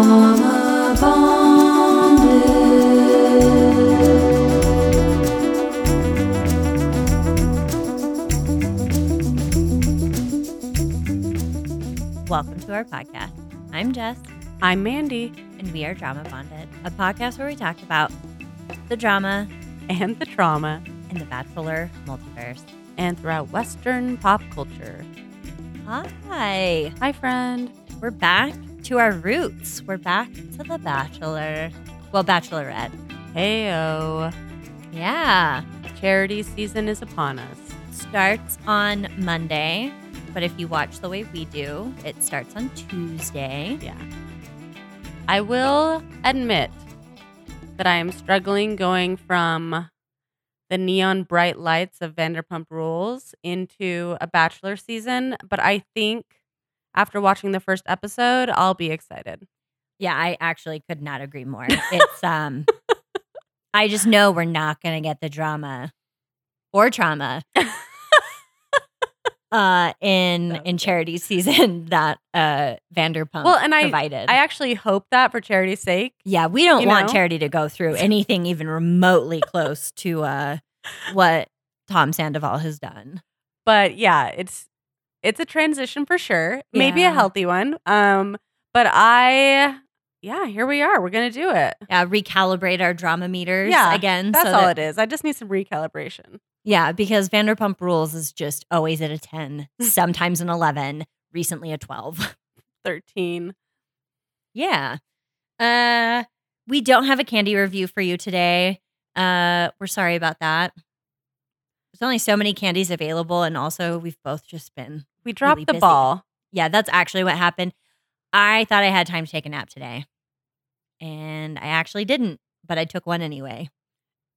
Drauma Bonded. Welcome to our podcast. I'm Jess, I'm Mandy and we are Drauma Bonded, a podcast where we talk about the drama and the trauma in the Bachelor multiverse. and throughout Western pop culture. Hi, Hi, friend. we're back to our roots. We're back to the Bachelor. Well, Bachelorette. Heyo. Yeah. Charity season is upon us. Starts on Monday, but if you watch the way we do, it starts on Tuesday. Yeah. I will admit that I am struggling going from the neon bright lights of Vanderpump Rules into a Bachelor season, but I think after watching the first episode, I'll be excited. Yeah, I actually could not agree more. It's um I just know we're not going to get the drama or trauma uh in was in charity season that uh Vanderpump Well, and I- provided. I actually hope that for charity's sake. yeah, we don't want know? charity to go through anything even remotely close to uh what Tom Sandoval has done. but yeah, it's it's a transition for sure. Maybe a healthy one. Um, but I yeah, here we are. We're gonna do it. Yeah, recalibrate our drama meters Yeah, again. That's so all that- it is. I just need some recalibration. Yeah, because Vanderpump Rules is just always at a 10, sometimes an 11, recently a 12. Thirteen. Yeah. Uh we don't have a candy review for you today. Uh we're sorry about that. There's only so many candies available and also we've both just been We dropped Really the busy. ball. Yeah, that's actually what happened. I thought I had time to take a nap today. And I actually didn't, but I took one anyway.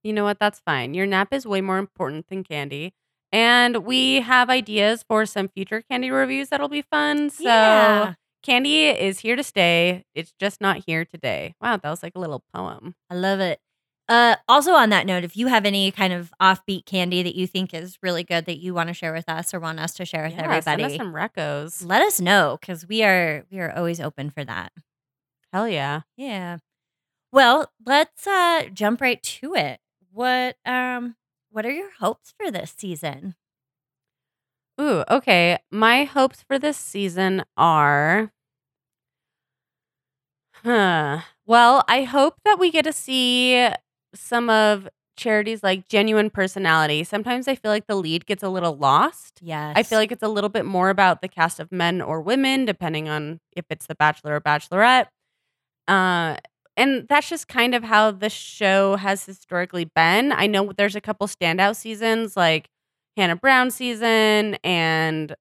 You know what? That's fine. Your nap is way more important than candy. And we have ideas for some future candy reviews that'll be fun. So Yeah. candy is here to stay. It's just not here today. Wow, that was like a little poem. I love it. Uh, also, on that note, if you have any kind of offbeat candy that you think is really good that you want to share with us or want us to share with Yeah, send us everybody, some recos. let us know because we are we are always open for that. Hell yeah. Yeah. Well, let's uh jump right to it. What um what are your hopes for this season? Ooh, okay. My hopes for this season are Huh. Well, I hope that we get to see some of charities like genuine personality. Sometimes I feel like the lead gets a little lost. Yes. I feel like it's a little bit more about the cast of men or women, depending on if it's the Bachelor or Bachelorette. Uh, and that's just kind of how the show has historically been. I know there's a couple standout seasons like Hannah Brown season and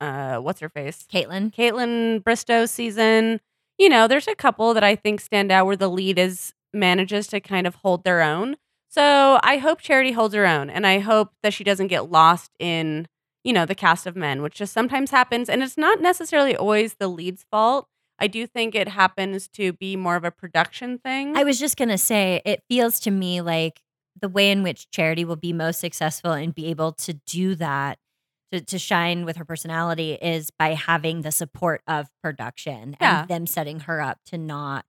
uh, what's her face? Kaitlyn. Kaitlyn Bristowe season. You know, there's a couple that I think stand out where the lead is manages to kind of hold their own. So I hope Charity holds her own, and I hope that she doesn't get lost in you know the cast of men, which just sometimes happens, and it's not necessarily always the lead's fault. I do think it happens to be more of a production thing. I was just gonna say, it feels to me like the way in which Charity will be most successful and be able to do that, to, to shine with her personality, is by having the support of production Yeah. and them setting her up to not.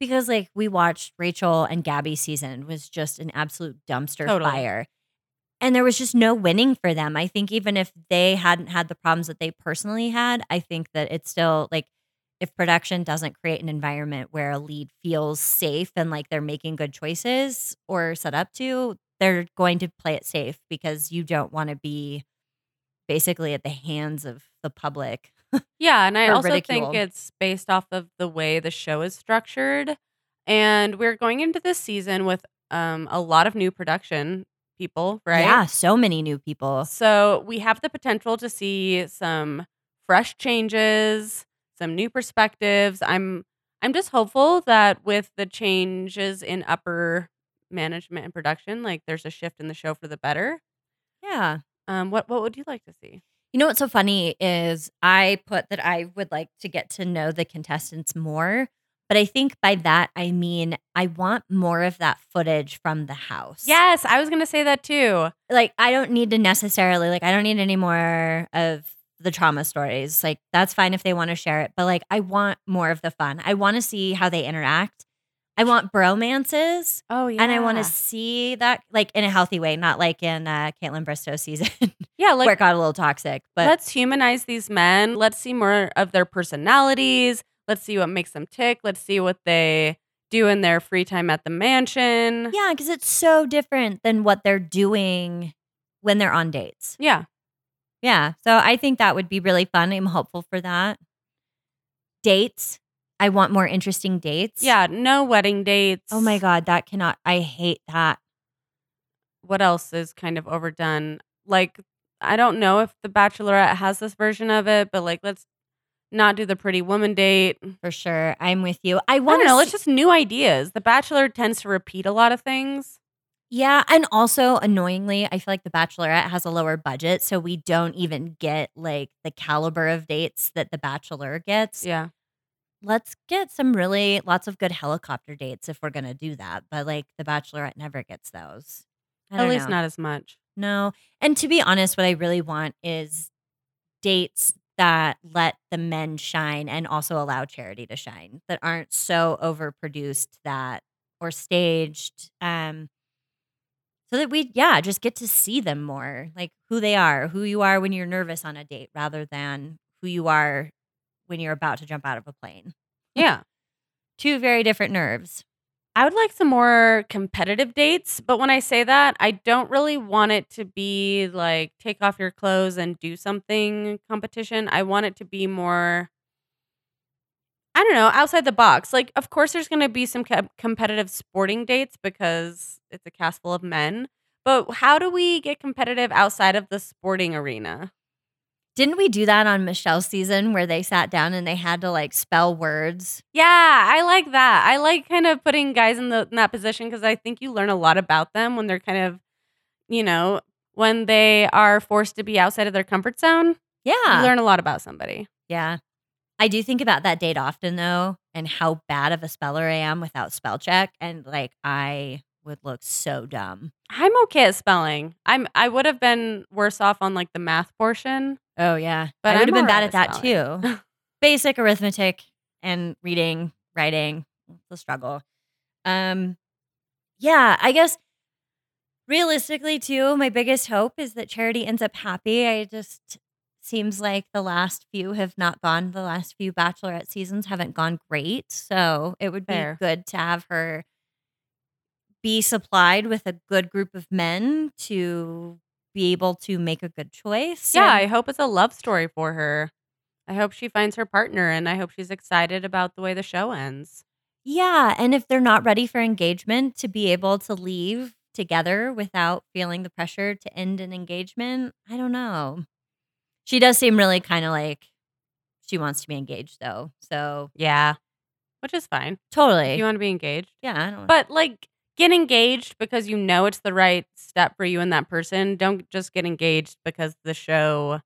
Because like we watched Rachel and Gabby season was just an absolute dumpster Totally. fire. And there was just no winning for them. I think even if they hadn't had the problems that they personally had, I think that it's still like if production doesn't create an environment where a lead feels safe and like they're making good choices or set up to, they're going to play it safe because you don't want to be basically at the hands of the public. Yeah, and I also ridicule. think it's based off of the way the show is structured. And we're going into this season with um, a lot of new production people, right? Yeah, so many new people. So we have the potential to see some fresh changes, some new perspectives. I'm I'm just hopeful that with the changes in upper management and production, like there's a shift in the show for the better. Yeah. Um, what what would you like to see? You know what's so funny is I put that I would like to get to know the contestants more. But I think by that, I mean, I want more of that footage from the house. Yes, I was gonna say that too. Like, I don't need to necessarily, like, I don't need any more of the trauma stories. Like that's fine if they want to share it, but like I want more of the fun. I want to see how they interact. I want bromances. Oh yeah. And I want to see that like in a healthy way, not like in uh, Kaitlyn Bristowe season yeah, like where it got a little toxic. But let's humanize these men. Let's see more of their personalities. Let's see what makes them tick. Let's see what they do in their free time at the mansion. yeah, because it's so different than what they're doing when they're on dates. Yeah. Yeah. So I think that would be really fun. I'm hopeful for that. Dates. I want more interesting dates. Yeah. No wedding dates. Oh my God. That cannot, I hate that. What else is kind of overdone? Like, I don't know if The Bachelorette has this version of it, but like, let's not do the pretty woman date. For sure. I'm with you. I want to know. It's just new ideas. The Bachelor tends to repeat a lot of things. Yeah, and also annoyingly, I feel like The Bachelorette has a lower budget, so we don't even get like the caliber of dates that The Bachelor gets. Yeah. Let's get some really lots of good helicopter dates if we're gonna do that. But like The Bachelorette never gets those. I At least know. not as much. No. And to be honest, what I really want is dates that let the men shine and also allow charity to shine that aren't so overproduced that or staged. Um so that we yeah, just get to see them more, like who they are, who you are when you're nervous on a date rather than who you are when you're about to jump out of a plane. Yeah. Two very different nerves. I would like some more competitive dates, but when I say that, I don't really want it to be like take off your clothes and do something competition. I want it to be more I don't know, outside the box. Like of course there's going to be some co- competitive sporting dates because it's a cast full of men. But how do we get competitive outside of the sporting arena? Didn't we do that on Michelle's season where they sat down and they had to like spell words? Yeah, I like that. I like kind of putting guys in the in that position because I think you learn a lot about them when they're kind of, you know, when they are forced to be outside of their comfort zone. Yeah. You learn a lot about somebody. Yeah. I do think about that date often though, and how bad of a speller I am without spell check. And like I would look so dumb. I'm okay at spelling. I'm I would have been worse off on like the math portion. Oh yeah. But I would have been bad at at that too. Basic arithmetic and reading, writing. the struggle. Um yeah, I guess realistically too, my biggest hope is that Charity ends up happy. I just seems like the last few have not gone the last few bachelorette seasons haven't gone great. So it would be Fair. good to have her be supplied with a good group of men to be able to make a good choice. Yeah, And- I hope it's a love story for her. I hope she finds her partner and I hope she's excited about the way the show ends. Yeah. And if they're not ready for engagement, to be able to leave together without feeling the pressure to end an engagement, I don't know. She does seem really kind of like she wants to be engaged, though. So Yeah. Which is fine. totally. If you want to be engaged. yeah. I don't But like get engaged because you know it's the right step for you and that person. Don't just get engaged because the show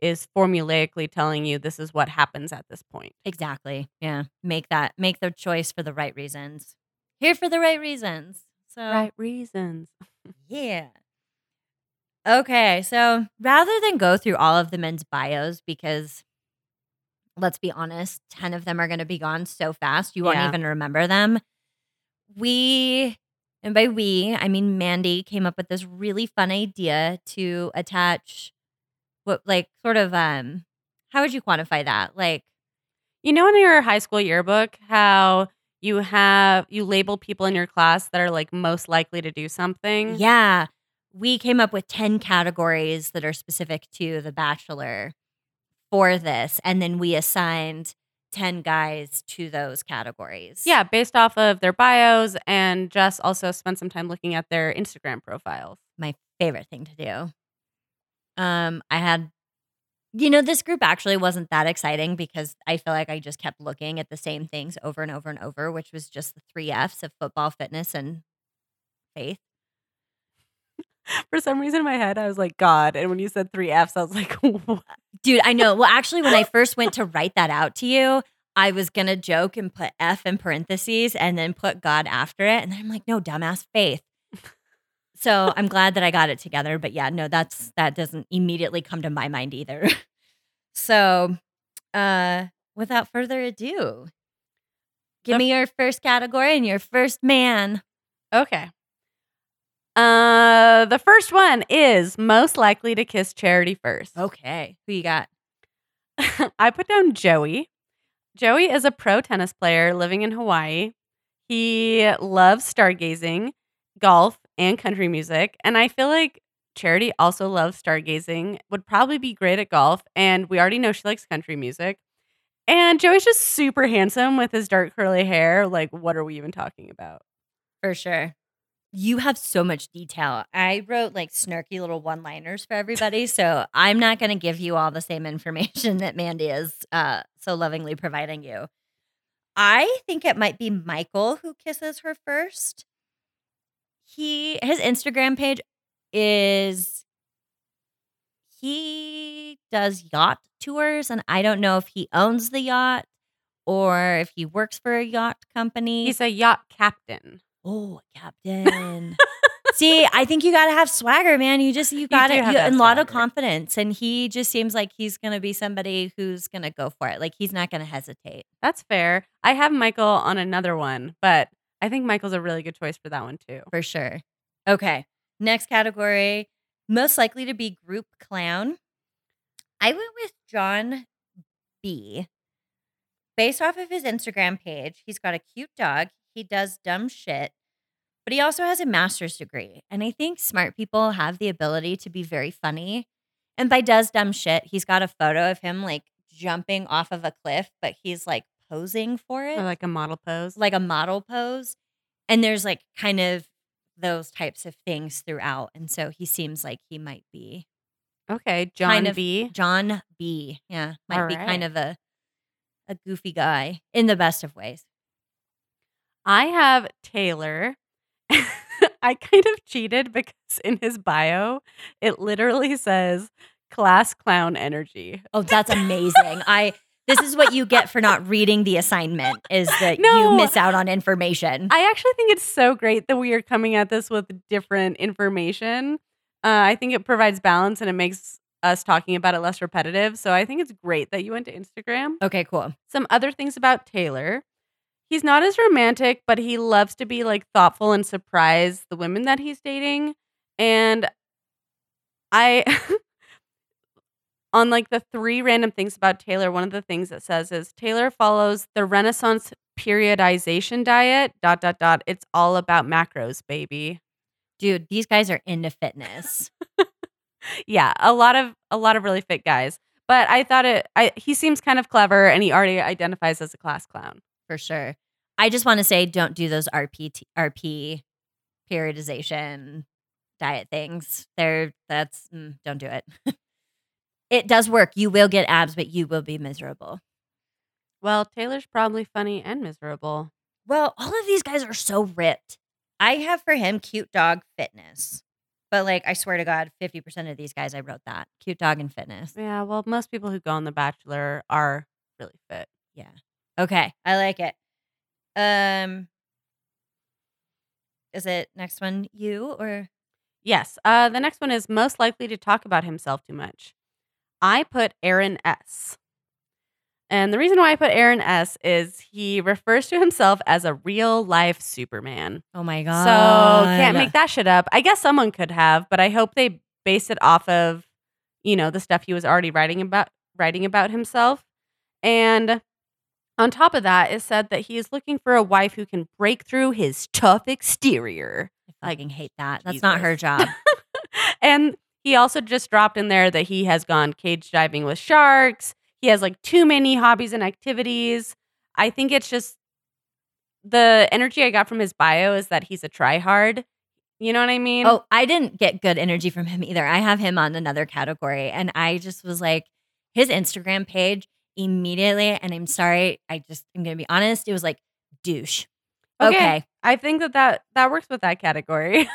is formulaically telling you this is what happens at this point. exactly. Yeah. Make that, make the choice for the right reasons. Here for the right reasons. So, Right reasons. Yeah. Okay, so rather than go through all of the men's bios, because let's be honest, 10 of them are going to be gone so fast, you won't Yeah. even remember them. We, and by we, I mean Mandy came up with this really fun idea to attach what, like, sort of, um, how would you quantify that? Like, You know in your high school yearbook how you have you label people in your class that are like most likely to do something? Yeah. We came up with 10 categories that are specific to The Bachelor for this. And then we assigned 10 guys to those categories. Yeah, based off of their bios and just also spent some time looking at their Instagram profiles. My favorite thing to do. Um, I had, you know, this group actually wasn't that exciting because I feel like I just kept looking at the same things over and over and over, which was just the three F's of football, fitness, and faith. For some reason in my head I was like God, and when you said 3 Fs I was like what? Dude, I know. Well, actually, when I first went to write that out to you, I was going to joke and put F in parentheses and then put God after it. And then I'm like, no, dumbass, faith. So I'm glad that I got it together. But yeah, no, that's that doesn't immediately come to my mind either. So, uh, without further ado, give me your first category and your first man. Okay. Uh, the first one is most likely to kiss Charity first. Okay. Who you got? I put down Joey. Joey is a pro tennis player living in Hawaii. He loves stargazing, golf, and country music. And I feel like Charity also loves stargazing, would probably be great at golf. And we already know she likes country music. And Joey's just super handsome with his dark curly hair. Like, what are we even talking about? For sure. You have so much detail. I wrote like snarky little one liners for everybody. so I'm not going to give you all the same information that Mandy is uh, so lovingly providing you. I think it might be Michael who kisses her first. He, his Instagram page is, he does yacht tours. And I don't know if he owns the yacht or if he works for a yacht company. He's a yacht captain. Oh, Captain. See, I think you got to have swagger, man. You just, you got to, do have you, and a lot of confidence. And he just seems like he's going to be somebody who's going to go for it. Like he's not going to hesitate That's fair. I have Michael on another one, but I think Michael's a really good choice for that one too. for sure. Okay. Next category most likely to be group clown. I went with John B. Based off of his Instagram page, he's got a cute dog. He does dumb shit, but he also has a master's degree. And I think smart people have the ability to be very funny. And by does dumb shit, he's got a photo of him like jumping off of a cliff, but he's like posing for it Or like a model pose. like a model pose. And there's like kind of those types of things throughout. And so he seems like he might be okay, John kind of- B. John B. Yeah. Might All be right. kind of a a goofy guy in the best of ways. I have Taylor. I kind of cheated because in his bio, it literally says class clown energy. Oh, that's amazing. I this is what you get for not reading the assignment is that No. you miss out on information. I actually think it's so great that we are coming at this with different information. Uh, I think it provides balance and it makes us talking about it less repetitive. So I think it's great that you went to Instagram. okay, cool. Some other things about Taylor. He's not as romantic, but he loves to be like thoughtful and surprise the women that he's dating. And I, on like the three random things about Taylor, one of the things it says is Taylor follows the Renaissance periodization diet. Dot dot dot. It's all about macros, baby. Dude, these guys are into fitness. Yeah, a lot of a lot of really fit guys. But I thought it. I he seems kind of clever, and he already identifies as a class clown. For sure. I just want to say, don't do those RP RP periodization diet things. They're that's mm, don't do it. it does work. You will get abs, but you will be miserable. Well, Taylor's probably funny and miserable. Well, all of these guys are so ripped. I have for him cute dog fitness, but like I swear to God, fifty percent of these guys I wrote that cute dog and fitness. Yeah, well, most people who go on The Bachelor are really fit. Yeah. Okay, I like it. Um, is it next one you or Yes. Uh, the next one is most likely to talk about himself too much. I put Aaron S. And the reason why I put Aaron S is he refers to himself as a real life Superman. Oh my God. So can't make that shit up. I guess someone could have, but I hope they base it off of, you know, the stuff he was already writing about writing about himself. And on top of that, it said that he is looking for a wife who can break through his tough exterior. I fucking hate that. That's not her job. and he also just dropped in there that he has gone cage diving with sharks. He has like too many hobbies and activities. I think it's just the energy I got from his bio is that he's a tryhard. You know what I mean? oh, I didn't get good energy from him either. I have him on another category, and I just was like, his Instagram page immediately. And I'm sorry, I just I'm gonna be honest. It was like douche. Okay. okay I think that that, that works with that category.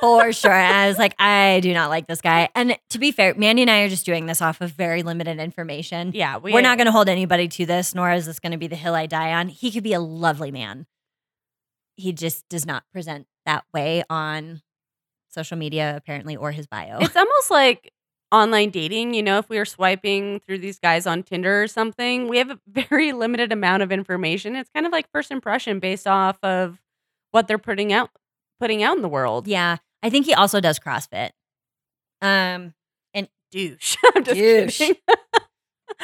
for sure. I was like, I do not like this guy. And to be fair, Mandy and I are just doing this off of very limited information. yeah, we, We're not to hold anybody to this, nor is this to be the hill I die on. He could be a lovely man. He just does not present that way on social media, apparently, or his bio. It's almost like online dating, you know, if we were swiping through these guys on Tinder or something, we have a very limited amount of information. It's kind of like first impression based off of what they're putting out putting out in the world. Yeah. I think he also does CrossFit. Um, and Douche. I'm just Douche. kidding.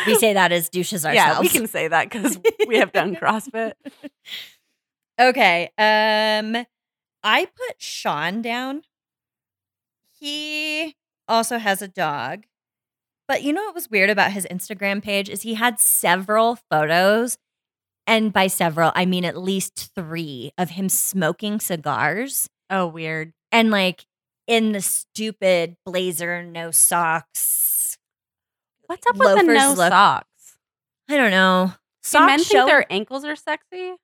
we say that as douches ourselves. yeah, we can say that because we have done CrossFit. Okay. Um I put Sean down. He also has a dog. But you know what was weird about his Instagram page is he had several photos and by several I mean at least 3 of him smoking cigars Oh, weird. and like in the stupid blazer no socks. What's up with the no look- socks? I don't know. Do Socks men think show- their ankles are sexy?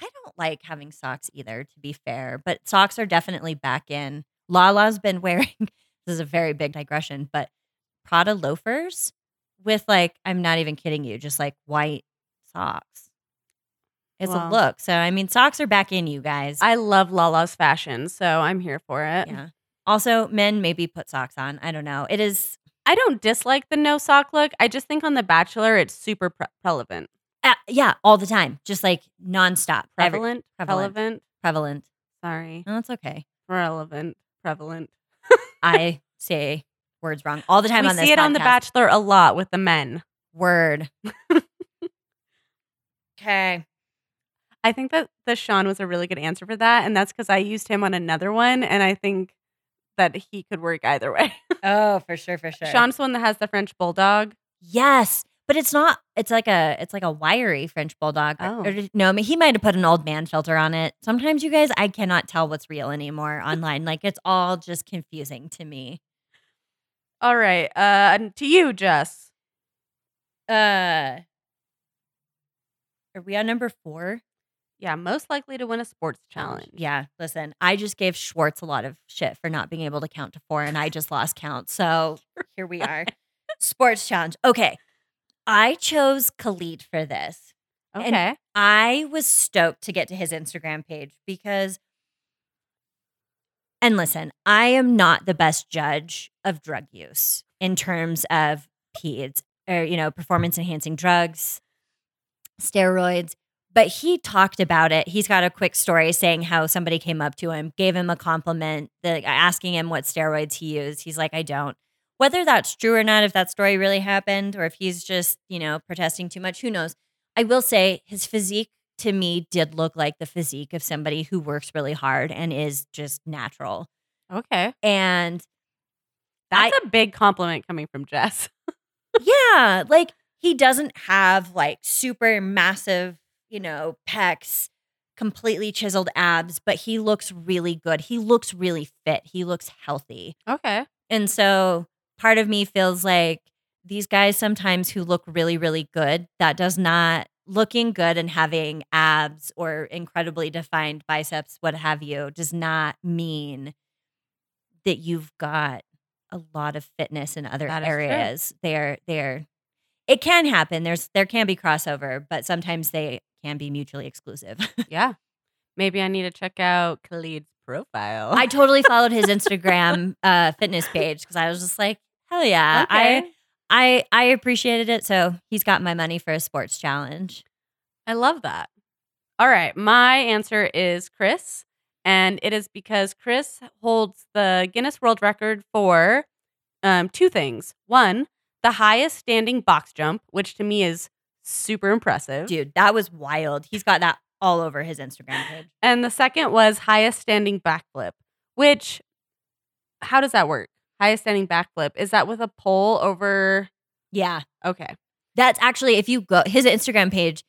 I don't like having socks either, to be fair, but socks are definitely back in. Lala's been wearing, this is a very big digression, but Prada loafers with like, I'm not even kidding you, just like white socks. It's Wow. a look. So, I mean, socks are back in, you guys. I love Lala's fashion, so I'm here for it. yeah. Also, men maybe put socks on. I don't know. It is, I don't dislike the no sock look. I just think on The Bachelor, it's super pre- relevant. uh, yeah, all the time, just like nonstop. Every- Prevalent? prevalent. Relevant? prevalent. Sorry. No, it's okay. Relevant. Prevalent. I say words wrong all the time we on this see it on The. Bachelor a lot with the men. Word. okay. I think that the Sean was a really good answer for that. And that's because I used him on another one. And I think that he could work either way. Oh, for sure, for sure. Sean's the one that has the French bulldog. Yes, but it's not. It's like a. It's like a wiry French bulldog. Oh. or no, I mean he might have put an old man filter on it. Sometimes you guys, I cannot tell what's real anymore online. Like it's all just confusing to me. All right. Uh, and to you, Jess. Uh, are we on number four? Yeah, most likely to win a sports challenge. Yeah. Listen, I just gave Schwartz a lot of shit for not being able to count to four, and I just lost count. So here we are. Sports challenge. Okay. I chose Khalid for this. And- Okay. I was stoked to get to his Instagram page because, and listen, I am not the best judge of drug use in terms of PEDs or, you know, performance enhancing drugs, steroids. But he talked about it. He's got a quick story saying how somebody came up to him, gave him a compliment, the, asking him what steroids he used. He's like, I don't. Whether that's true or not, if that story really happened, or if he's just, you know, protesting too much, who knows? I will say his physique to me did look like the physique of somebody who works really hard and is just natural. Okay. And That's a big compliment coming from Jess. yeah, like he doesn't have like super massive, you know, pecs, completely chiseled abs, but he looks really good. He looks really fit. He looks healthy. Okay. And so part of me feels like these guys sometimes who look really, really good, that does not looking good and having abs or incredibly defined biceps, what have you, does not mean that you've got a lot of fitness in other That areas. They're they're it can happen. There's there can be crossover, but sometimes they can be mutually exclusive. Yeah. Maybe I need to check out Khalid's profile. I totally followed his Instagram uh, fitness page because I was just like, hell yeah. I I I appreciated it. So he's got my money for a sports challenge. I love that. All right. My answer is Chris. And it is because Chris holds the Guinness World Record for um, two things. One, the highest standing box jump, which to me is super impressive. Dude, that was wild. He's got that all over his Instagram page. And the second was highest standing backflip, which, how does that work? Highest standing backflip. Is that with a pole over? Yeah. Okay. That's actually if you go his Instagram page,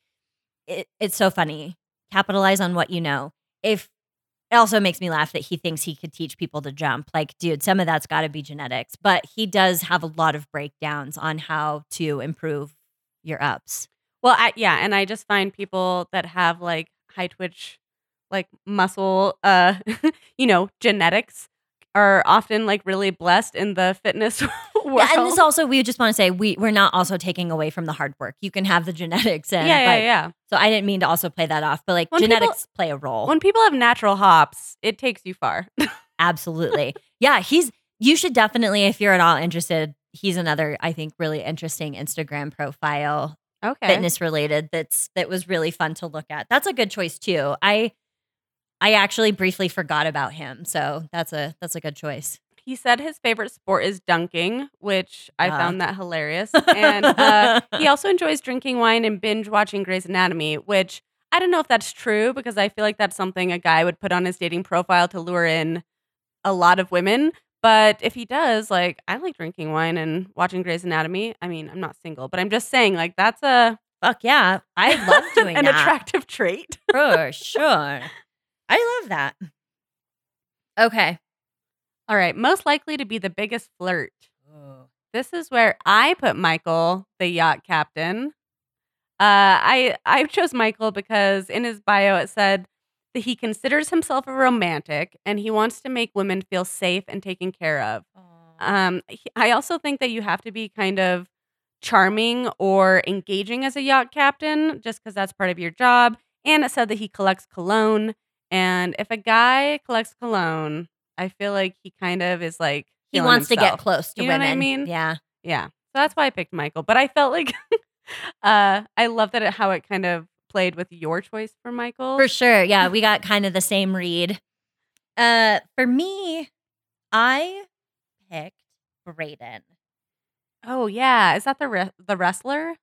it, it's so funny. Capitalize on what you know. If it also makes me laugh that he thinks he could teach people to jump. Like, dude, some of that's got to be genetics, but he does have a lot of breakdowns on how to improve your ups. Well, I, yeah, and I just find people that have like high twitch, like muscle, uh, you know, genetics are often like really blessed in the fitness world. Yeah, and this also we just want to say we we're not also taking away from the hard work. You can have the genetics and yeah, yeah, like, yeah. So I didn't mean to also play that off, but like When people- genetics play a role. When people have natural hops, it takes you far. Absolutely. yeah, he's you should definitely, if you're at all interested, he's another, I think, really interesting Instagram profile, Okay. fitness related. That's that was really fun to look at. That's a good choice too. I I actually briefly forgot about him, so that's a that's a good choice. He said his favorite sport is dunking, which I Yeah. found that hilarious. And uh, he also enjoys drinking wine and binge watching Grey's Anatomy, which I don't know if that's true because I feel like that's something a guy would put on his dating profile to lure in a lot of women. But if he does, like, I like drinking wine and watching Grey's Anatomy. I mean, I'm not single, but I'm just saying, like, that's a Fuck yeah, I love doing an that attractive trait. for sure. I love that. Okay. All right, most likely to be the biggest flirt. This is where I put Michael, the yacht captain. Uh, I I chose Michael because in his bio it said that he considers himself a romantic and he wants to make women feel safe and taken care of. Um, he- I also think that you have to be kind of charming or engaging as a yacht captain, just because that's part of your job. And it said that he collects cologne, and if a guy collects cologne, I feel like he kind of is like he wants to get close to You know what women. I mean? Yeah. Yeah. So that's why I picked Michael. But I felt like uh I love that it, how it kind of played with your choice for Michael. For sure. Yeah, we got kind of the same read. Uh for me, I picked Brayden. Oh yeah, is that the re- the wrestler?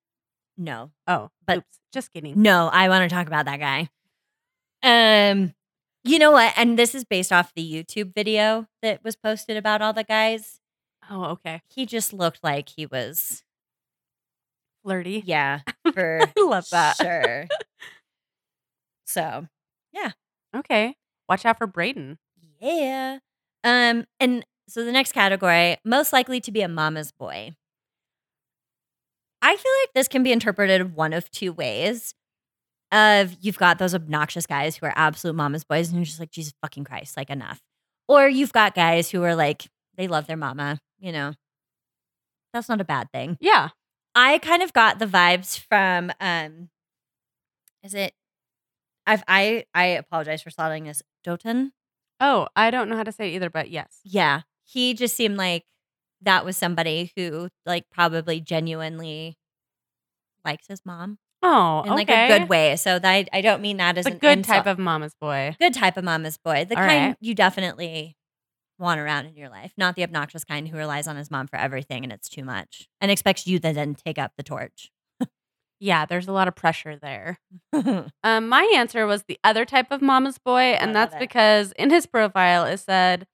No. Oh, But- oops, just kidding. No, I want to talk about that guy. Um you know what? And this is based off the YouTube video that was posted about all the guys. Oh, okay. He just looked like he was Flirty. yeah, for I love that. Sure. So, yeah. Okay. Watch out for Brayden. Yeah. Um, and so the next category, most likely to be a mama's boy. I feel like this can be interpreted one of two ways. Of you've got those obnoxious guys who are absolute mama's boys, and you're just like, Jesus fucking Christ, like enough. Or you've got guys who are like, they love their mama, you know. That's not a bad thing. Yeah. I kind of got the vibes from um is it I've I I apologize for slaughtering this. Doten? Oh, I don't know how to say it either, but yes. Yeah. He just seemed like that was somebody who like probably genuinely likes his mom Oh, in okay. like a good way. So that I, I don't mean that as a good insult. type of mama's boy. good type of mama's boy. The All kind right. you definitely want around in your life, not the obnoxious kind who relies on his mom for everything and it's too much and expects you to then take up the torch. Yeah, there's a lot of pressure there. Um, my answer was the other type of mama's boy, and that's it. because in his profile it said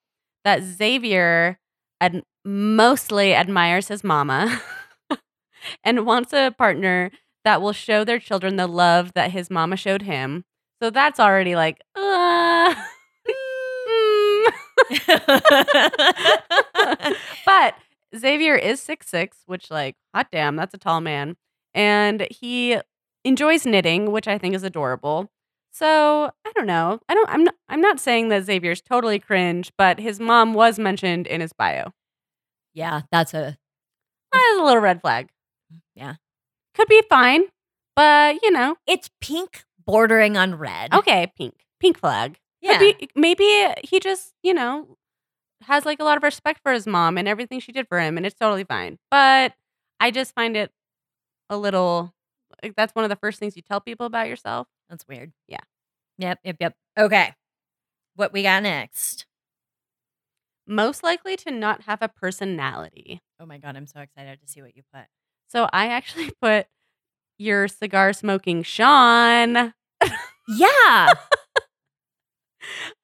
that Xavier ad- mostly admires his mama and wants a partner that will show their children the love that his mama showed him. So that's already like, uh, mm. but Xavier is six six, which like, hot damn, that's a tall man. And he enjoys knitting, which I think is adorable. So I don't know. I don't. I'm not. I'm not saying that Xavier's totally cringe, but his mom was mentioned in his bio. yeah, that's a That's a little red flag. Yeah. Could be fine, but you know, it's pink bordering on red. okay, pink, pink flag. yeah. Be, maybe he just you know has like a lot of respect for his mom and everything she did for him, and it's totally fine. But I just find it a little. Like, that's one of the first things you tell people about yourself. That's weird. Yeah. Yep, yep, yep. Okay. What we got next? Most likely to not have a personality. Oh my god, I'm so excited to see what you put. So I actually put your cigar smoking Sean. Yeah.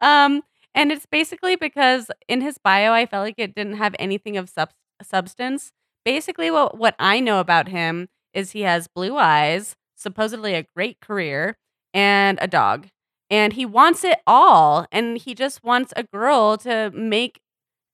Um, and it's basically because in his bio, I felt like it didn't have anything of sub- substance. Basically, what what I know about him is he has blue eyes, supposedly a great career, and a dog, and he wants it all, and he just wants a girl to make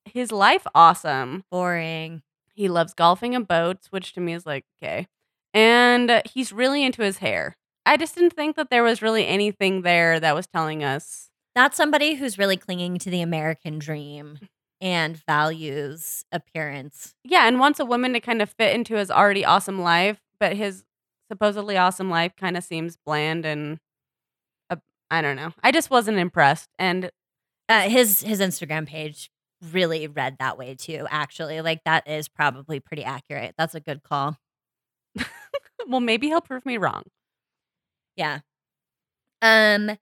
his life awesome. Boring. He loves golfing and boats, which to me is like, okay. And uh, he's really into his hair. I just didn't think that there was really anything there that was telling us. That's somebody who's really clinging to the American dream and values appearance. Yeah, and wants a woman to kind of fit into his already awesome life, but his supposedly awesome life kind of seems bland and uh, I don't know. I just wasn't impressed. And Uh, his his Instagram page really read that way too, actually. Like that is probably pretty accurate. That's a good call. well, maybe he'll prove me wrong. Yeah. Um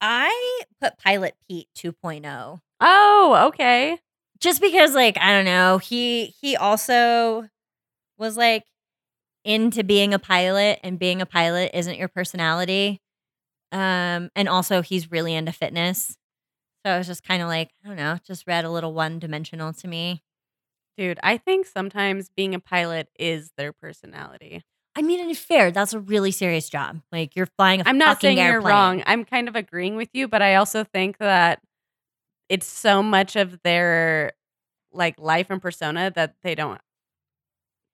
I put Pilot Pete 2.0 Oh, okay. just because like I don't know, he he also was like into being a pilot and being a pilot isn't your personality. Um and also he's really into fitness. So I was just kind of like, I don't know, just read a little one-dimensional to me. Dude, I think sometimes being a pilot is their personality. I mean, and it's fair. That's a really serious job. Like you're flying a I'm not saying you're wrong. I'm kind of agreeing with you, but I also think that it's so much of their like life and persona that they don't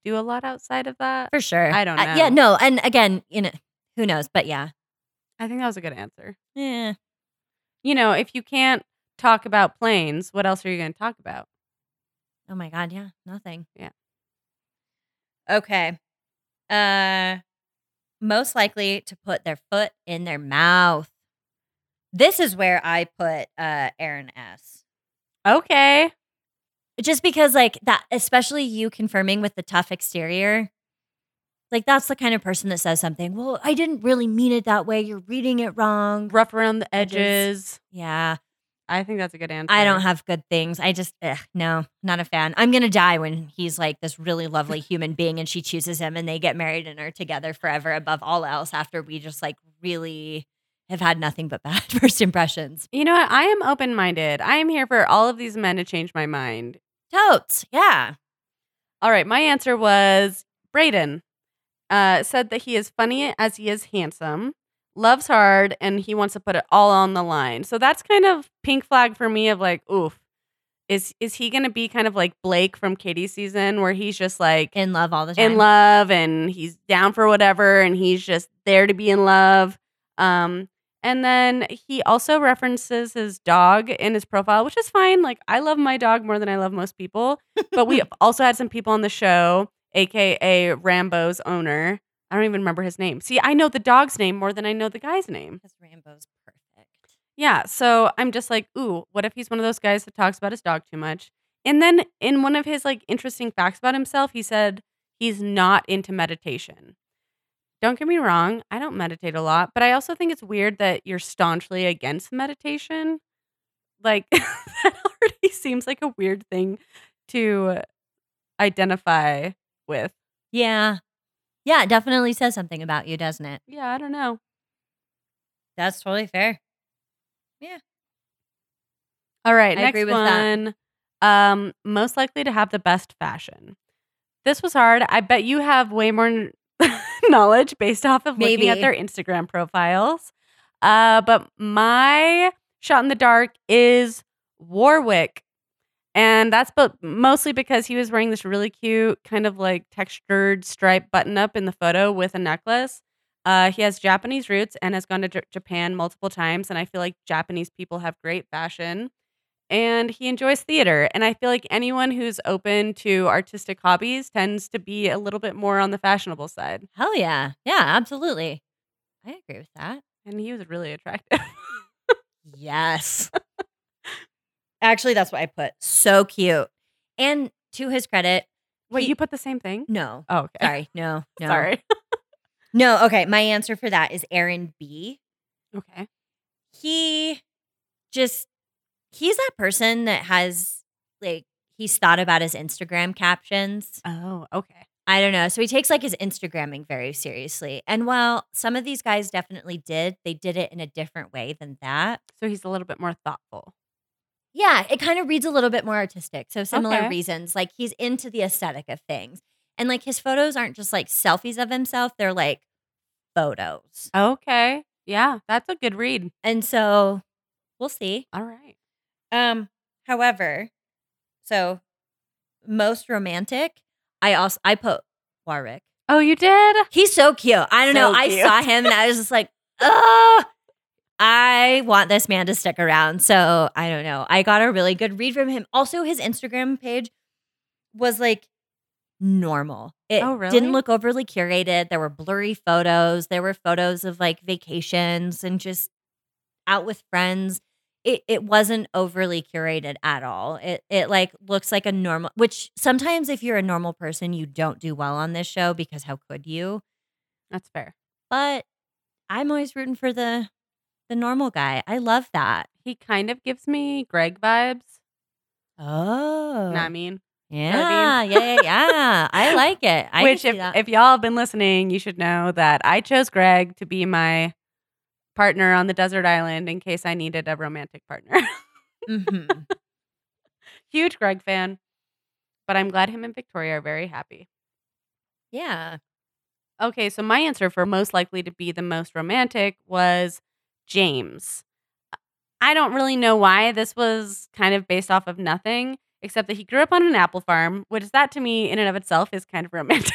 do a lot outside of that. For sure. I don't Uh, yeah, no. And again, you know, who knows? But yeah. I think that was a good answer. Yeah. You know, if you can't talk about planes, what else are you going to talk about? Oh my God. Yeah. Nothing. Yeah. Okay. Uh, most likely to put their foot in their mouth. This is where I put uh Aaron S. Okay. Just because, like that, especially you confirming with the tough exterior. Like that's the kind of person that says something. Well, I didn't really mean it that way. You're reading it wrong. Rough around the Edges. Yeah. I think that's a good answer. I don't have good things. I just, ugh, no, not a fan. I'm going to die when he's like this really lovely human being and she chooses him and they get married and are together forever above all else after we just like really have had nothing but bad first impressions. You know what? I am open minded. I am here for all of these men to change my mind. Totes. Yeah. All right. My answer was Brayden. Uh, said that he is funny as he is handsome, loves hard, and he wants to put it all on the line. So that's kind of pink flag for me of like, oof. Is is he gonna be kind of like Blake from Katie's season where he's just like In love all the time. in love and he's down for whatever and he's just there to be in love. Um, and then he also references his dog in his profile, which is fine. Like I love my dog more than I love most people. But we also had some people on the show, aka Rambo's owner. I don't even remember his name. See, I know the dog's name more than I know the guy's name. Because Rambo's perfect. Yeah. So I'm just like, ooh, what if he's one of those guys that talks about his dog too much? And then in one of his like interesting facts about himself, he said he's not into meditation. Don't get me wrong, I don't meditate a lot, but I also think it's weird that you're staunchly against meditation. Like that already seems like a weird thing to identify with. Yeah. Yeah. It definitely says something about you, doesn't it? Yeah, I don't know. That's totally fair. Yeah. All right, I next agree with that. one. Um, most likely to have the best fashion. This was hard. I bet you have way more knowledge based off of looking at their Instagram profiles. Uh, but my shot in the dark is Warwick. And that's but mostly because he was wearing this really cute, kind of like textured stripe button up in the photo with a necklace. Uh, he has Japanese roots and has gone to J- Japan multiple times. And I feel like Japanese people have great fashion and he enjoys theater. And I feel like anyone who's open to artistic hobbies tends to be a little bit more on the fashionable side. Hell yeah. Yeah, absolutely. I agree with that. And he was really attractive. Yes. Actually, that's what I put. So cute. And to his credit, Wait, He- you put the same thing? no. Oh, okay. Sorry. No. No. Sorry. No. Okay. My answer for that is Aaron B. okay. He just, he's that person that has, like, he's thought about his Instagram captions. Oh, okay. I don't know. So he takes like his Instagramming very seriously. And while some of these guys definitely did, they did it in a different way than that. So he's a little bit more thoughtful. Yeah, it kind of reads a little bit more artistic. So similar Okay. reasons. Like he's into the aesthetic of things. And like his photos aren't just like selfies of himself, they're like photos. Okay. Yeah, that's a good read. And so we'll see. All right. Um, however, so most romantic, I also I put Warwick. Oh, you did? He's so cute. I don't know. So I saw him and I was just like, oh, I want this man to stick around. So I don't know. I got a really good read from him. Also, his Instagram page was like normal. It Oh, really? didn't look overly curated. There were blurry photos. There were photos of like vacations and just out with friends. it, it wasn't overly curated at all. It it like looks like a normal which sometimes if you're a normal person, you don't do well on this show because how could you? That's fair. But I'm always rooting for the the normal guy. I love that. He kind of gives me Greg vibes. Oh. Know I mean? yeah, yeah, yeah, yeah. I like it. I Which, if, that. if y'all have been listening, you should know that I chose Greg to be my partner on the desert island in case I needed a romantic partner. Mhm. Huge Greg fan, but I'm glad him and Victoria are very happy. Yeah. Okay, so my answer for most likely to be the most romantic was James. I don't really know why this was kind of based off of nothing, except that he grew up on an apple farm, which that to me in and of itself is kind of romantic.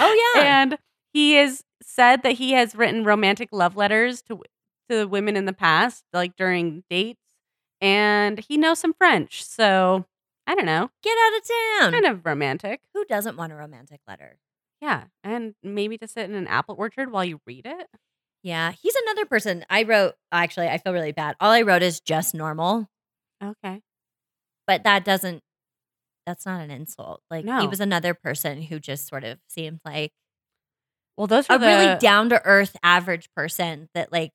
Oh yeah. and he is said that he has written romantic love letters to to women in the past, like during dates, and he knows some French. So I don't know, Get out of town. kind of romantic. Who doesn't want a romantic letter? Yeah, and maybe to sit in an apple orchard while you read it. Yeah, he's another person. I wrote actually, I feel really bad. All I wrote is just normal, Okay. but that doesn't that's not an insult. Like he was another person who just sort of seemed like Well, those are a the really down to earth average person that like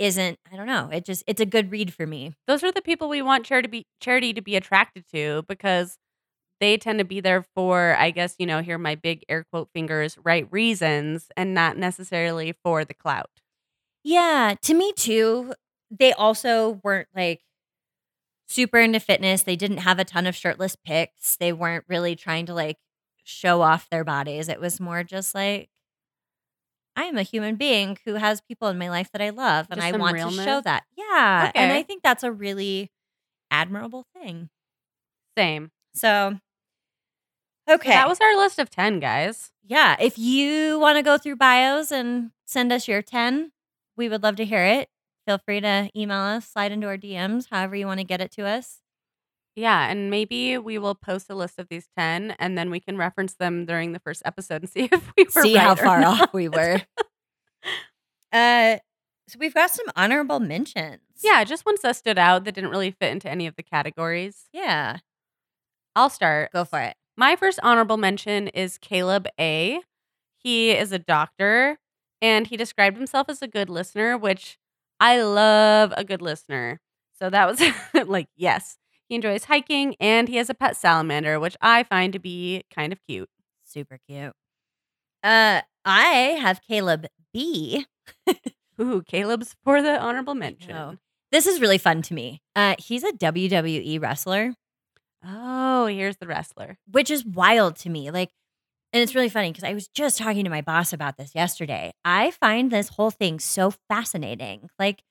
isn't I don't know. It just it's a good read for me. those are the people we want Charity be Charity to be attracted to because they tend to be there for i guess you know here my big air quote fingers right reasons and not necessarily for the clout Yeah, to me too. They also weren't like super into fitness. They didn't have a ton of shirtless pics. They weren't really trying to like show off their bodies. It was more just like I am a human being who has people in my life that I love and Just I want to show that. Yeah. And I think that's a really admirable thing. same So So Okay. that was our list of 10 guys yeah, if you want to go through bios and send us your 10, we would love to hear it. Feel free to email us, slide into our DMs, however you want to get it to us. yeah and maybe we will post a list of these 10 and then we can reference them during the first episode and see if we were See how right or far not. off we were. uh, so we've got some honorable mentions. yeah just ones that stood out that didn't really fit into any of the categories Yeah. I'll start Go for it. My first honorable mention is Caleb A. He is a doctor and he described himself as a good listener, which I love a good listener. So that was like, yes. He enjoys hiking and he has a pet salamander, which I find to be kind of cute. Super cute. Uh, I have Caleb B. Ooh, Caleb's for the honorable mention. know. This is really fun to me. Uh, he's a WWE wrestler. Oh, here's the wrestler. which is wild to me. Like, and it's really funny because I was just talking to my boss about this yesterday. I find this whole thing so fascinating. Like,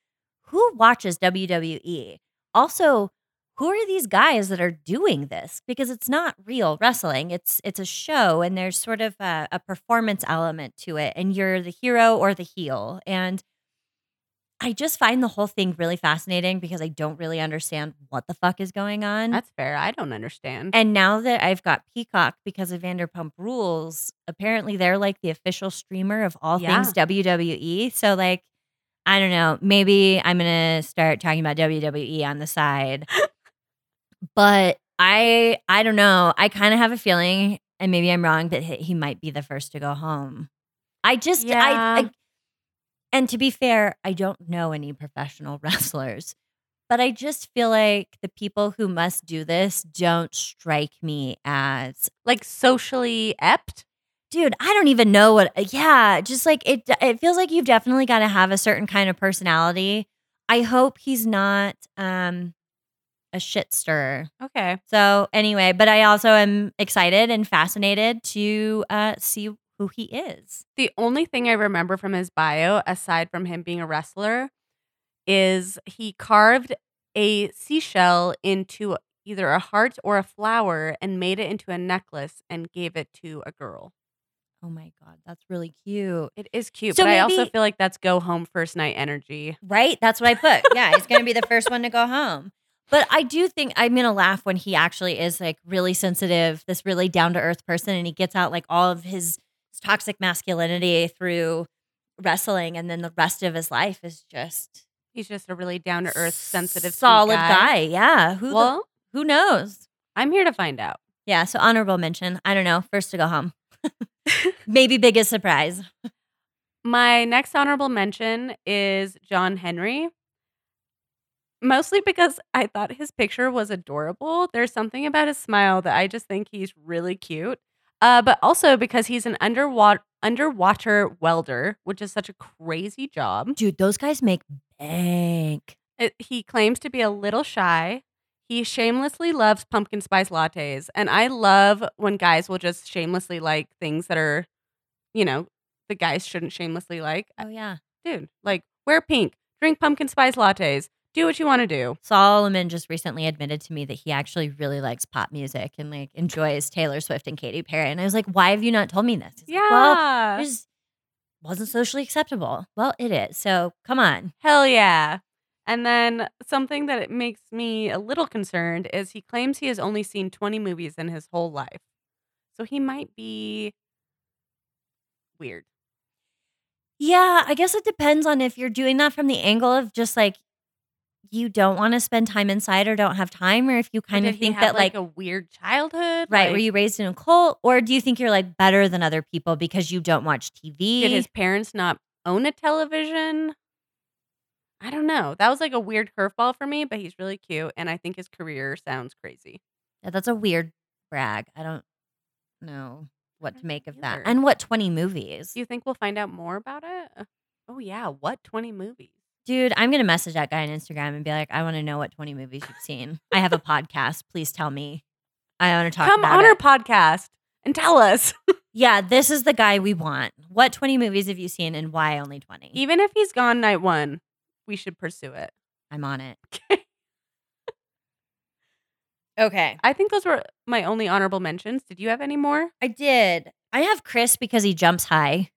who watches WWE? Also, who are these guys that are doing this? Because it's not real wrestling. It's it's a show, and there's sort of a, a performance element to it, and you're the hero or the heel. And I just find the whole thing really fascinating because I don't really understand what the fuck is going on. That's fair. I don't understand. And now that I've got Peacock because of Vanderpump Rules, apparently they're like the official streamer of all Yeah. things WWE. So like, I don't know, maybe I'm gonna start talking about WWE on the side. but I I don't know. I kind of have a feeling, and maybe I'm wrong, that he, he might be the first to go home. I just I, I and to be fair, I don't know any professional wrestlers. But I just feel like the people who must do this don't strike me as, like socially ept. dude, I don't even know what, yeah, just like it, it feels like you've definitely got to have a certain kind of personality. I hope he's not um, a shit stirrer. Okay. So, anyway, but I also am excited and fascinated to uh, see who he is. The only thing I remember from his bio, aside from him being a wrestler, is he carved a seashell into either a heart or a flower and made it into a necklace and gave it to a girl. Oh my God, that's really cute. It is cute, So but I also feel like that's go home first night energy. Right? That's what I put. Yeah, he's going to be the first one to go home. But I do think I'm going to laugh when he actually is like really sensitive, this really down to earth person, and he gets out like all of his toxic masculinity through wrestling. And then the rest of his life is just He's just a really down to earth, sensitive, solid guy. Yeah. Who the- Well, who knows? I'm here to find out. Yeah. So honorable mention. I don't know. First to go home. Maybe biggest surprise. My next honorable mention is John Henry. Mostly because I thought his picture was adorable. There's something about his smile that I just think he's really cute. Uh, but also because he's an underwater underwater welder, which is such a crazy job. Dude, those guys make bank. It, he claims to be a little shy. He shamelessly loves pumpkin spice lattes. And I love when guys will just shamelessly like things that are, you know, the guys shouldn't shamelessly like. Oh yeah. Dude, like wear pink, drink pumpkin spice lattes, do what you want to do. Solomon just recently admitted to me that he actually really likes pop music and like enjoys Taylor Swift and Katy Perry. And I was like, why have you not told me this? He's like, well, Yeah. it just wasn't socially acceptable. Well, it is. So come on. Hell yeah. And then something that it makes me a little concerned is he claims he has only seen 20 movies in his whole life. So he might be weird. Yeah, I guess it depends on if you're doing that from the angle of just like you don't want to spend time inside or don't have time, or if you kind of think that like, a weird childhood. right, Like, were you raised in a cult, or do you think you're like better than other people because you don't watch TV? did his parents not own a television? I don't know. That was like a weird curveball for me, but he's really cute, and I think his career sounds crazy. Yeah, that's a weird brag. I don't know what to make of that. And what 20 movies? Do you think we'll find out more about it? Oh yeah, what 20 movies? Dude, I'm going to message that guy on Instagram and be like, I want to know what 20 movies you've seen. I have a podcast. Please tell me. I want to talk Come about on it. our podcast and tell us. yeah, this is the guy we want. What 20 movies have you seen and why only 20? Even if he's gone night one, we should pursue it. I'm on it. Okay. I think those were my only honorable mentions. Did you have any more? I did. I have Chris because he jumps high.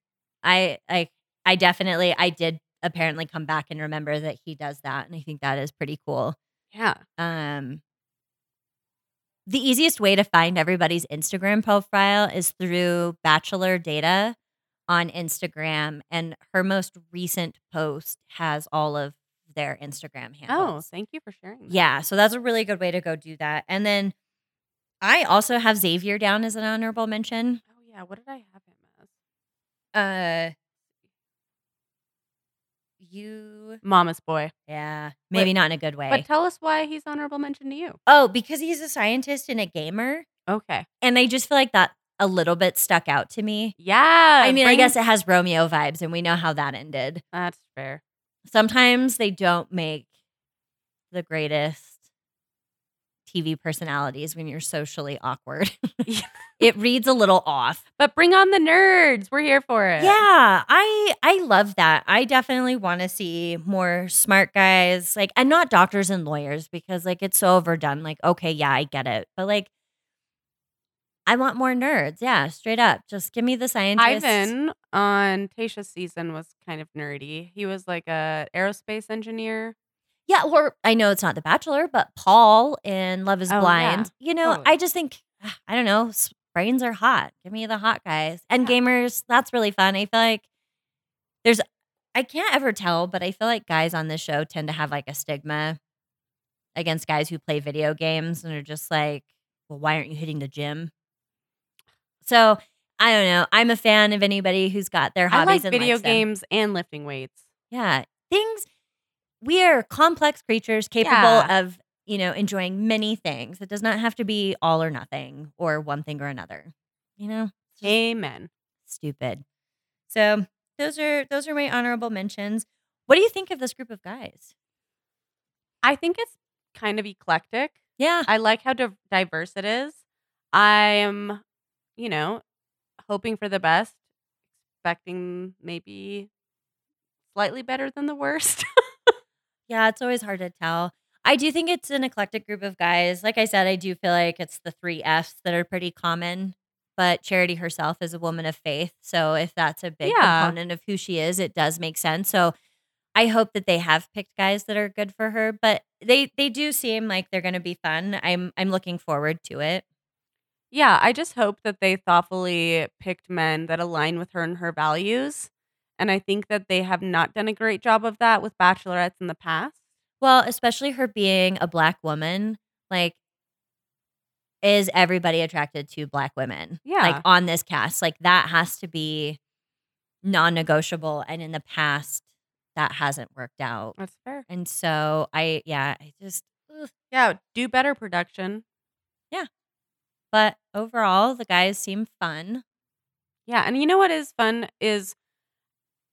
I I I definitely I did apparently come back and remember that he does that and I think that is pretty cool. Yeah. Um the easiest way to find everybody's Instagram profile is through Bachelor Data on Instagram and her most recent post has all of their Instagram handles. Oh, thank you for sharing. that. Yeah, so that's a really good way to go do that. And then I also have Xavier down as an honorable mention. Oh yeah. What did I have him as? Uh you Mama's boy. yeah, maybe not in a good way. But tell us why he's honorable mention to you. oh, because he's a scientist and a gamer. Okay. And I just feel like that a little bit stuck out to me. Yeah. I mean, I guess it has Romeo vibes and we know how that ended. that's fair. Sometimes they don't make the greatest TV personalities when you're socially awkward. It reads a little off. But bring on the nerds. We're here for it. Yeah, I I love that. I definitely want to see more smart guys, like and not doctors and lawyers because like it's so overdone. Like, okay, yeah, I get it. But like I want more nerds. Yeah, straight up. Just give me the scientists. Ivan on Tayshia's season was kind of nerdy. He was like a aerospace engineer. Yeah, or I know it's not The Bachelor, but Paul in Love is Oh, yeah. Blind. You know, Totally. I just think ah, I don't know, brains are hot. Give me the hot guys. And gamers, that's really fun. I feel like there's I can't ever tell, but I feel like guys on this show tend to have like a stigma against guys who play video games and are just like, well, why aren't you hitting the gym? So I don't know. I'm a fan of anybody who's got their I hobbies like and video games and lifting weights. Yeah. Things we are complex creatures capable Yeah. of, you know, enjoying many things. It does not have to be all or nothing or one thing or another. You know? Amen. stupid. So those are those are my honorable mentions. What do you think of this group of guys? I think it's kind of eclectic. Yeah. I like how div- diverse it is. I am, you know, hoping for the best, expecting maybe slightly better than the worst. Yeah, it's always hard to tell. I do think it's an eclectic group of guys. Like I said, I do feel like it's the three F's that are pretty common. But Charity herself is a woman of faith. So if that's a big Yeah. component of who she is, it does make sense. So I hope that they have picked guys that are good for her. But they they do seem like they're gonna be fun. I'm I'm looking forward to it. yeah, I just hope that they thoughtfully picked men that align with her and her values And I think that they have not done a great job of that with bachelorettes in the past. Well, especially her being a black woman, like is everybody attracted to black women? Yeah. Like on this cast, like that has to be non-negotiable and in the past that hasn't worked out. That's fair. And so I yeah, I just ugh. Yeah, do better production. Yeah. But overall the guys seem fun. Yeah, and you know what is fun is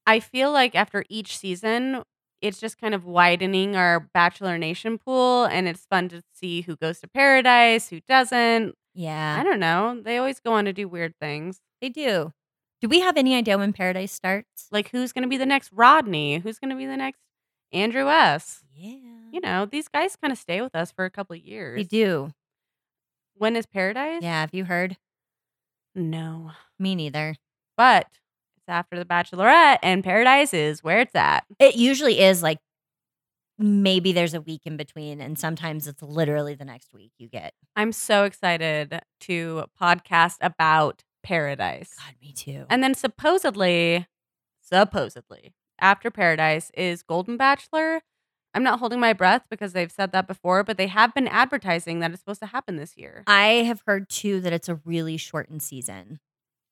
I feel like after each season, it's just kind of widening our Bachelor Nation pool, and it's fun to see who goes to paradise, who doesn't. Yeah. I don't know. They always go on to do weird things. They do. Do we have any idea when Paradise starts? Like who's going to be the next Rodney? Who's going to be the next Andrew S? Yeah. You know, these guys kind of stay with us for a couple of years. They do. When is Paradise? Yeah, have you heard? No. Me neither. But it's after the Bachelorette, and Paradise is where it's at. It usually is like maybe there's a week in between, and sometimes it's literally the next week you get. I'm so excited to podcast about Paradise. God, me too. And then supposedly, supposedly, after Paradise is Golden Bachelor. I'm not holding my breath because they've said that before, but they have been advertising that it's supposed to happen this year. I have heard too that it's a really shortened season,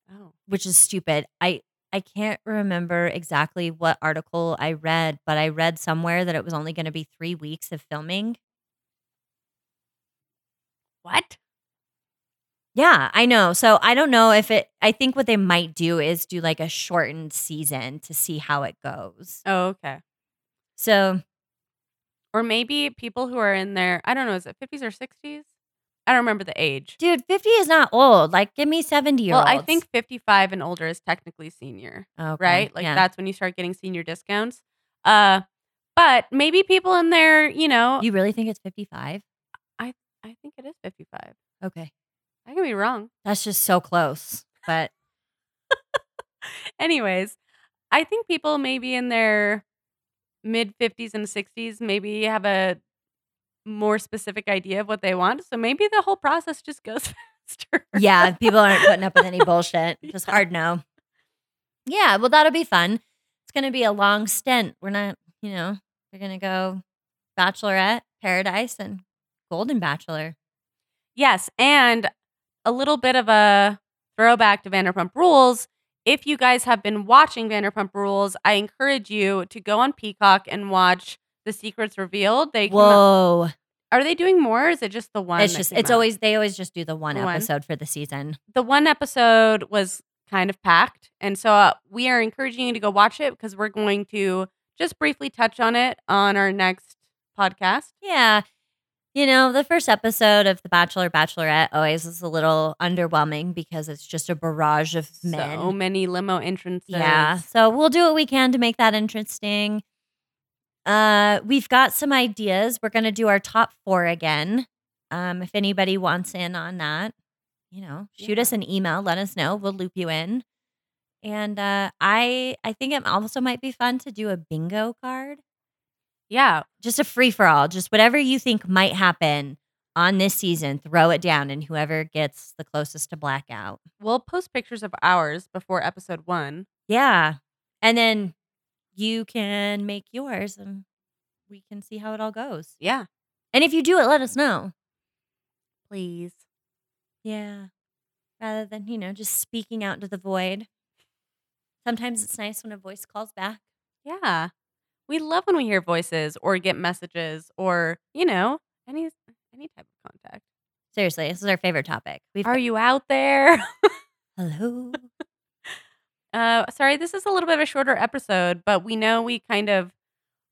Oh. which is stupid. I I can't remember exactly what article I read, but I read somewhere that it was only going to be three weeks of filming. What? Yeah, I know. So I don't know if it. I think what they might do is do like a shortened season to see how it goes. Oh, okay. So Or maybe people who are in their, I don't know, is it 50s or 60s? I don't remember the age. Dude, 50 is not old. Like, give me 70 year Well. I think 55 and older is technically senior, okay, right? Like yeah. that's when you start getting senior discounts. Uh, but maybe people in there, you know, You really think it's 55? I think it is 55. Okay. I can be wrong. That's just so close. But Anyways, I think people maybe in their mid 50s and 60s maybe have a more specific idea of what they want. So maybe the whole process just goes faster. yeah, people aren't putting up with any bullshit. Just Yeah. hard no. Yeah, well, that'll be fun. It's going to be a long stint. We're not, you know, we're going to go Bachelorette, Paradise, and Golden Bachelor. Yes, and a little bit of a throwback to Vanderpump Rules. If you guys have been watching Vanderpump Rules, I encourage you to go on Peacock and watch The Secrets Revealed. They Whoa. are they doing more? Is it just the one? It's just, it's out? always, they always just do the one The one? episode for the season. the one episode was kind of packed, and so uh, we are encouraging you to go watch it because we're going to just briefly touch on it on our next podcast. Yeah. You know, the first episode of The Bachelor, Bachelorette always is a little underwhelming because it's just a barrage of men. So many limo entrances. Yeah. So we'll do what we can to make that interesting. Uh, we've got some ideas. We're gonna do our top four again. Um, if anybody wants in on that, you know, shoot Yeah. us an email, let us know. We'll loop you in. And uh, I I think it also might be fun to do a bingo card. yeah. Just a free for all. Just whatever you think might happen on this season, throw it down and whoever gets the closest to blackout. We'll post pictures of ours before episode one. Yeah. And then you can make yours and we can see how it all goes. Yeah. And if you do it, let us know. Please. Yeah. Rather than, you know, just speaking out into the void. Sometimes it's nice when a voice calls back. Yeah. We love when we hear voices or get messages or, you know, any any type of contact. Seriously, this is our favorite topic. We've Are you out there? hello. Uh, sorry, this is a little bit of a shorter episode, but we know we kind of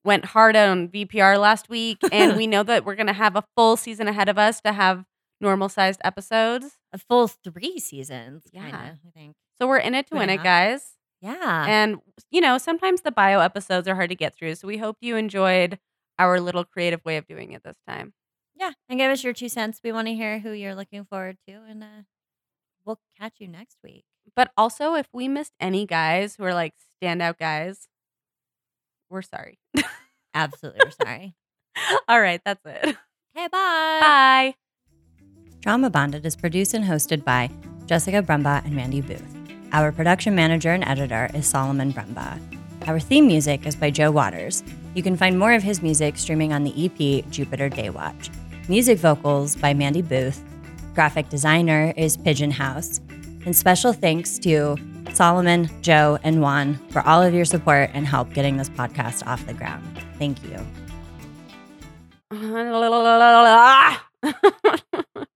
went hard on VPR last week, and we know that we're going to have a full season ahead of us to have normal sized episodes. A full three seasons, Yeah. kind of, I think. So we're in it to Two win a it, guys. Yeah. And, you know, sometimes the bio episodes are hard to get through. So we hope you enjoyed our little creative way of doing it this time. yeah. And give us your two cents. We want to hear who you're looking forward to. And uh, we'll catch you next week. But also, if we missed any guys who are like standout guys, we're sorry. Absolutely. We're sorry. All right, that's it. Okay, bye. Bye. Drauma Bonded is produced and hosted by Jessica Brumbaugh and Randy Booth. Our production manager and editor is Solomon Brumbaugh. Our theme music is by Joe Waters. You can find more of his music streaming on the EP Jupiter Daywatch. Music vocals by Mandy Booth. Graphic designer is Pigeon House. And special thanks to Solomon, Joe, and Juan for all of your support and help getting this podcast off the ground. Thank you.